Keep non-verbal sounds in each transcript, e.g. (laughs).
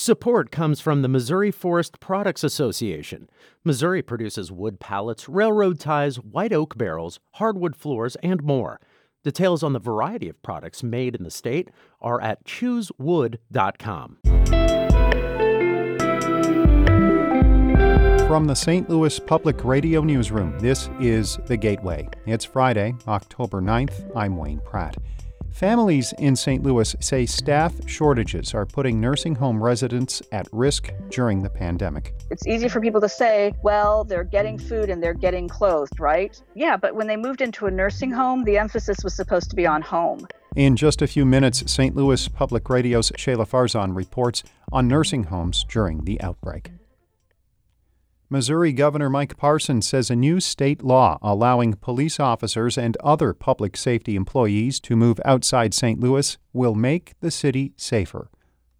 Support comes from the Missouri Forest Products Association. Missouri produces wood pallets, railroad ties, white oak barrels, hardwood floors, and more. Details on the variety of products made in the state are at choosewood.com. From the St. Louis Public Radio Newsroom, this is The Gateway. It's Friday, October 9th. I'm Wayne Pratt. Families in St. Louis say staff shortages are putting nursing home residents at risk during the pandemic. It's easy for people to say, well, they're getting food and they're getting clothed, right? Yeah, but when they moved into a nursing home, the emphasis was supposed to be on home. In just a few minutes, St. Louis Public Radio's Shahla Farzan reports on nursing homes during the outbreak. Missouri Governor Mike Parson says a new state law allowing police officers and other public safety employees to move outside St. Louis will make the city safer.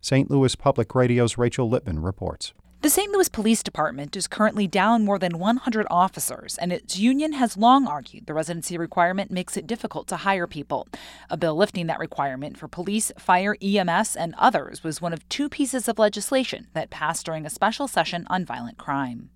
St. Louis Public Radio's Rachel Lippman reports. The St. Louis Police Department is currently down more than 100 officers, and its union has long argued the residency requirement makes it difficult to hire people. A bill lifting that requirement for police, fire, EMS, and others was one of two pieces of legislation that passed during a special session on violent crime.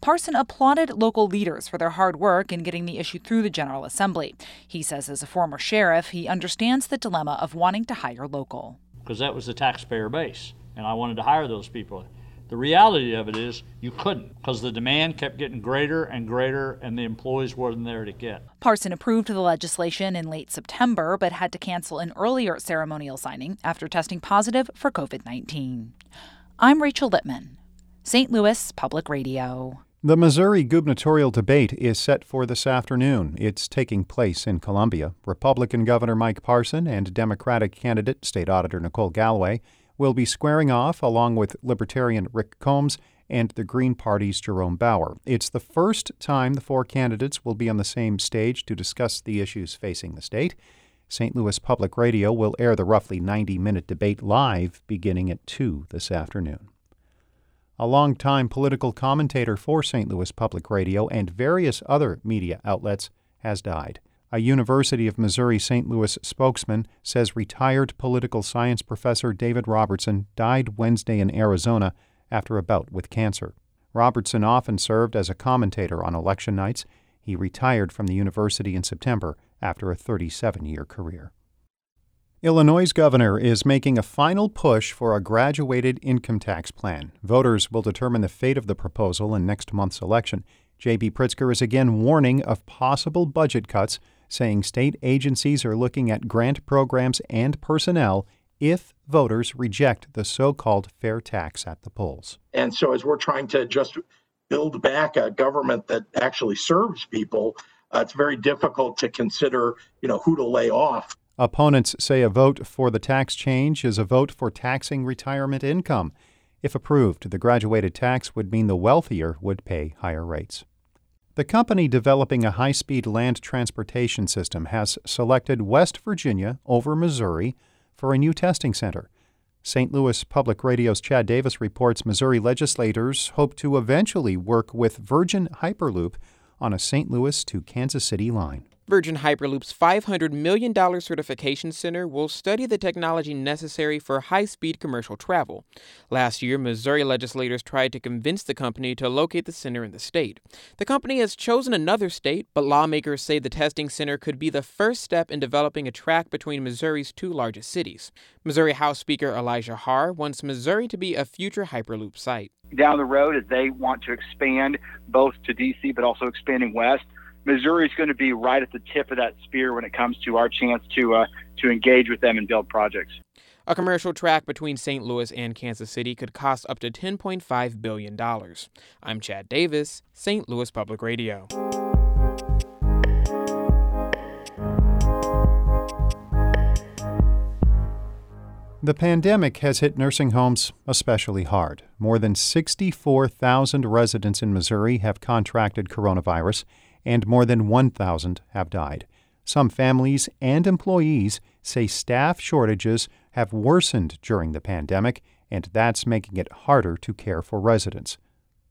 Parson applauded local leaders for their hard work in getting the issue through the General Assembly. He says, as a former sheriff, he understands the dilemma of wanting to hire local. Because that was the taxpayer base, and I wanted to hire those people. The reality of it is you couldn't because the demand kept getting greater and greater and the employees weren't there to get. Parson approved the legislation in late September but had to cancel an earlier ceremonial signing after testing positive for COVID 19. I'm Rachel Lippman, St. Louis Public Radio. The Missouri gubernatorial debate is set for this afternoon. It's taking place in Columbia. Republican Governor Mike Parson and Democratic candidate State Auditor Nicole Galloway will be squaring off along with Libertarian Rik Combs and the Green Party's Jerome Bauer. It's the first time the four candidates will be on the same stage to discuss the issues facing the state. St. Louis Public Radio will air the roughly 90 minute debate live beginning at 2 this afternoon. A longtime political commentator for St. Louis Public Radio and various other media outlets has died. A University of Missouri St. Louis spokesman says retired political science professor David Robertson died Wednesday in Arizona after a bout with cancer. Robertson often served as a commentator on election nights. He retired from the university in September after a 37 year career. Illinois' governor is making a final push for a graduated income tax plan. Voters will determine the fate of the proposal in next month's election. J.B. Pritzker is again warning of possible budget cuts saying state agencies are looking at grant programs and personnel if voters reject the so called fair tax at the polls. And so, as we're trying to just build back a government that actually serves people, uh, it's very difficult to consider, you know, who to lay off. Opponents say a vote for the tax change is a vote for taxing retirement income. If approved, the graduated tax would mean the wealthier would pay higher rates. The company developing a high speed land transportation system has selected West Virginia over Missouri for a new testing center. St. Louis Public Radio's Chad Davis reports Missouri legislators hope to eventually work with Virgin Hyperloop on a St. Louis to Kansas City line. Virgin Hyperloop's $500 million certification center will study the technology necessary for high speed commercial travel. Last year, Missouri legislators tried to convince the company to locate the center in the state. The company has chosen another state, but lawmakers say the testing center could be the first step in developing a track between Missouri's two largest cities. Missouri House Speaker Elijah Haahr wants Missouri to be a future Hyperloop site. Down the road, as they want to expand both to D.C. but also expanding west, Missouri is going to be right at the tip of that spear when it comes to our chance to uh, to engage with them and build projects. A commercial track between St. Louis and Kansas City could cost up to $10.5 billion. I'm Chad Davis, St. Louis Public Radio. The pandemic has hit nursing homes especially hard. More than 64,000 residents in Missouri have contracted coronavirus and more than 1,000 have died. Some families and employees say staff shortages have worsened during the pandemic, and that's making it harder to care for residents.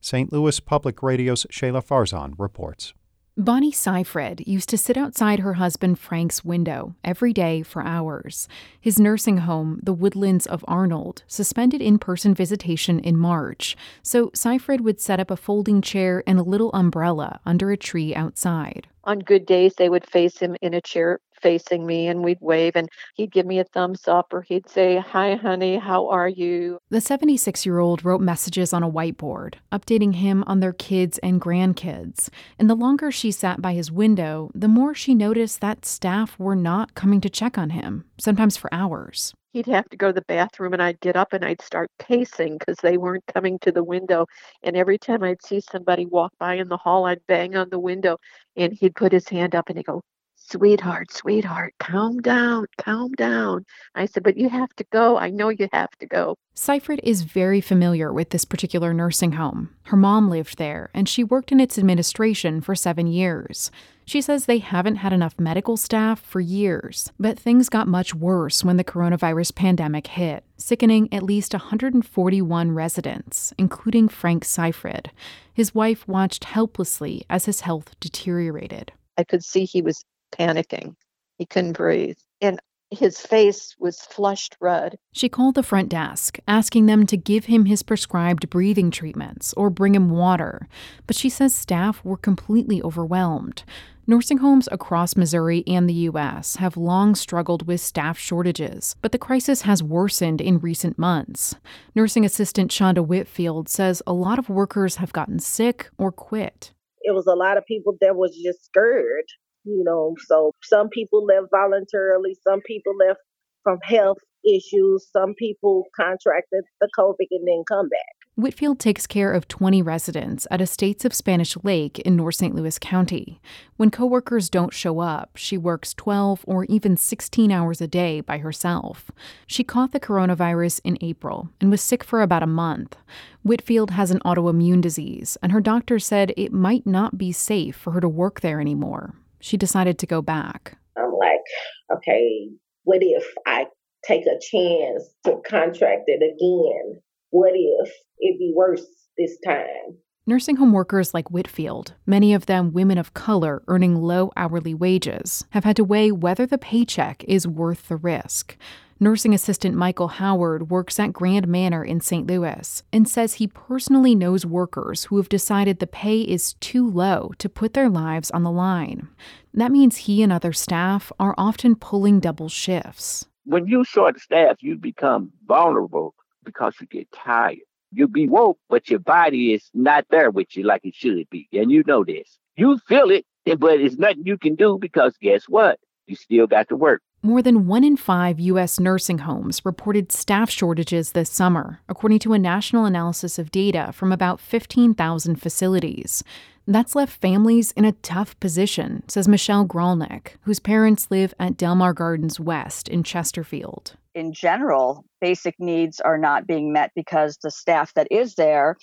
St. Louis Public Radio's Shahla Farzan reports. Bonnie Seifred used to sit outside her husband Frank's window every day for hours. His nursing home, the Woodlands of Arnold, suspended in person visitation in March, so Seifred would set up a folding chair and a little umbrella under a tree outside. On good days, they would face him in a chair facing me and we'd wave and he'd give me a thumbs up or he'd say, Hi, honey, how are you? The 76 year old wrote messages on a whiteboard, updating him on their kids and grandkids. And the longer she sat by his window, the more she noticed that staff were not coming to check on him, sometimes for hours he'd have to go to the bathroom and I'd get up and I'd start pacing because they weren't coming to the window. And every time I'd see somebody walk by in the hall, I'd bang on the window and he'd put his hand up and he'd go, sweetheart, sweetheart, calm down, calm down. I said, but you have to go. I know you have to go. Seifred is very familiar with this particular nursing home. Her mom lived there, and she worked in its administration for seven years. She says they haven't had enough medical staff for years, but things got much worse when the coronavirus pandemic hit, sickening at least 141 residents, including Frank Seifred. His wife watched helplessly as his health deteriorated. I could see he was panicking. He couldn't breathe. And his face was flushed red. She called the front desk, asking them to give him his prescribed breathing treatments or bring him water, but she says staff were completely overwhelmed. Nursing homes across Missouri and the U.S. have long struggled with staff shortages, but the crisis has worsened in recent months. Nursing assistant Shonda Whitfield says a lot of workers have gotten sick or quit. It was a lot of people that was just scared you know so some people left voluntarily some people left from health issues some people contracted the covid and then come back Whitfield takes care of 20 residents at Estates of Spanish Lake in North St. Louis County. When coworkers don't show up, she works 12 or even 16 hours a day by herself. She caught the coronavirus in April and was sick for about a month. Whitfield has an autoimmune disease, and her doctor said it might not be safe for her to work there anymore she decided to go back. I'm like, okay, what if I take a chance to contract it again? What if it be worse this time? Nursing home workers like Whitfield, many of them women of color earning low hourly wages, have had to weigh whether the paycheck is worth the risk. Nursing assistant Michael Howard works at Grand Manor in St. Louis and says he personally knows workers who have decided the pay is too low to put their lives on the line. That means he and other staff are often pulling double shifts. When you short staff, you become vulnerable because you get tired. You be woke, but your body is not there with you like it should be. And you know this. You feel it, but it's nothing you can do because guess what? You still got to work. More than one in five U.S. nursing homes reported staff shortages this summer, according to a national analysis of data from about 15,000 facilities. That's left families in a tough position, says Michelle Gralnick, whose parents live at Delmar Gardens West in Chesterfield. In general, basic needs are not being met because the staff that is there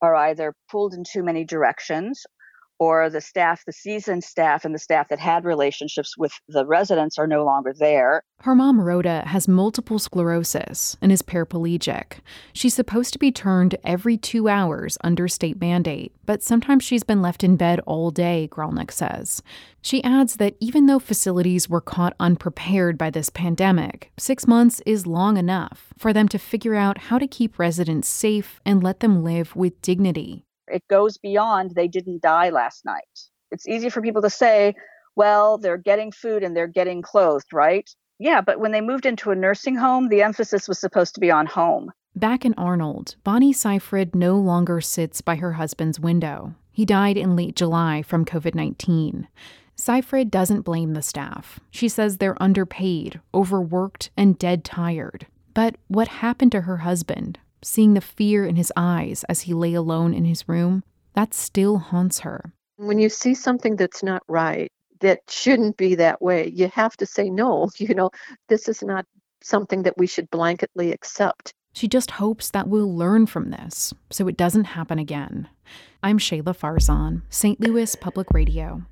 are either pulled in too many directions or the staff, the seasoned staff, and the staff that had relationships with the residents are no longer there. Her mom, Rhoda, has multiple sclerosis and is paraplegic. She's supposed to be turned every two hours under state mandate, but sometimes she's been left in bed all day, Gralnick says. She adds that even though facilities were caught unprepared by this pandemic, six months is long enough for them to figure out how to keep residents safe and let them live with dignity. It goes beyond they didn't die last night. It's easy for people to say, well, they're getting food and they're getting clothed, right? Yeah, but when they moved into a nursing home, the emphasis was supposed to be on home. Back in Arnold, Bonnie Seifred no longer sits by her husband's window. He died in late July from COVID 19. Seifred doesn't blame the staff. She says they're underpaid, overworked, and dead tired. But what happened to her husband? Seeing the fear in his eyes as he lay alone in his room, that still haunts her. When you see something that's not right, that shouldn't be that way, you have to say, no, (laughs) you know, this is not something that we should blanketly accept. She just hopes that we'll learn from this so it doesn't happen again. I'm Shahla Farzan, St. Louis Public Radio.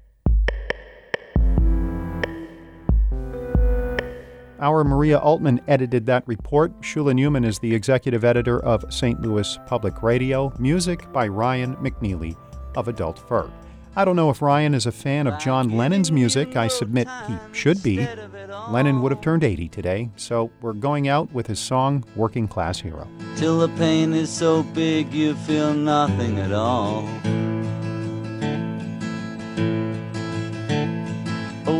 Our Maria Altman edited that report. Shula Neuman is the executive editor of St. Louis Public Radio. Music by Ryan McNeely of Adult Fur. I don't know if Ryan is a fan of John Lennon's music. I submit he should be. Lennon would have turned 80 today, so we're going out with his song Working Class Hero. Till the pain is so big you feel nothing at all.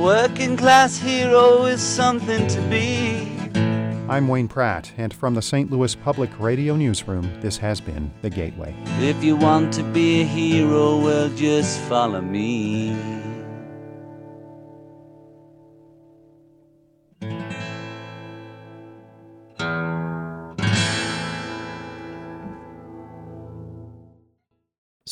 Working class hero is something to be. I'm Wayne Pratt, and from the St. Louis Public Radio Newsroom, this has been The Gateway. If you want to be a hero, well, just follow me.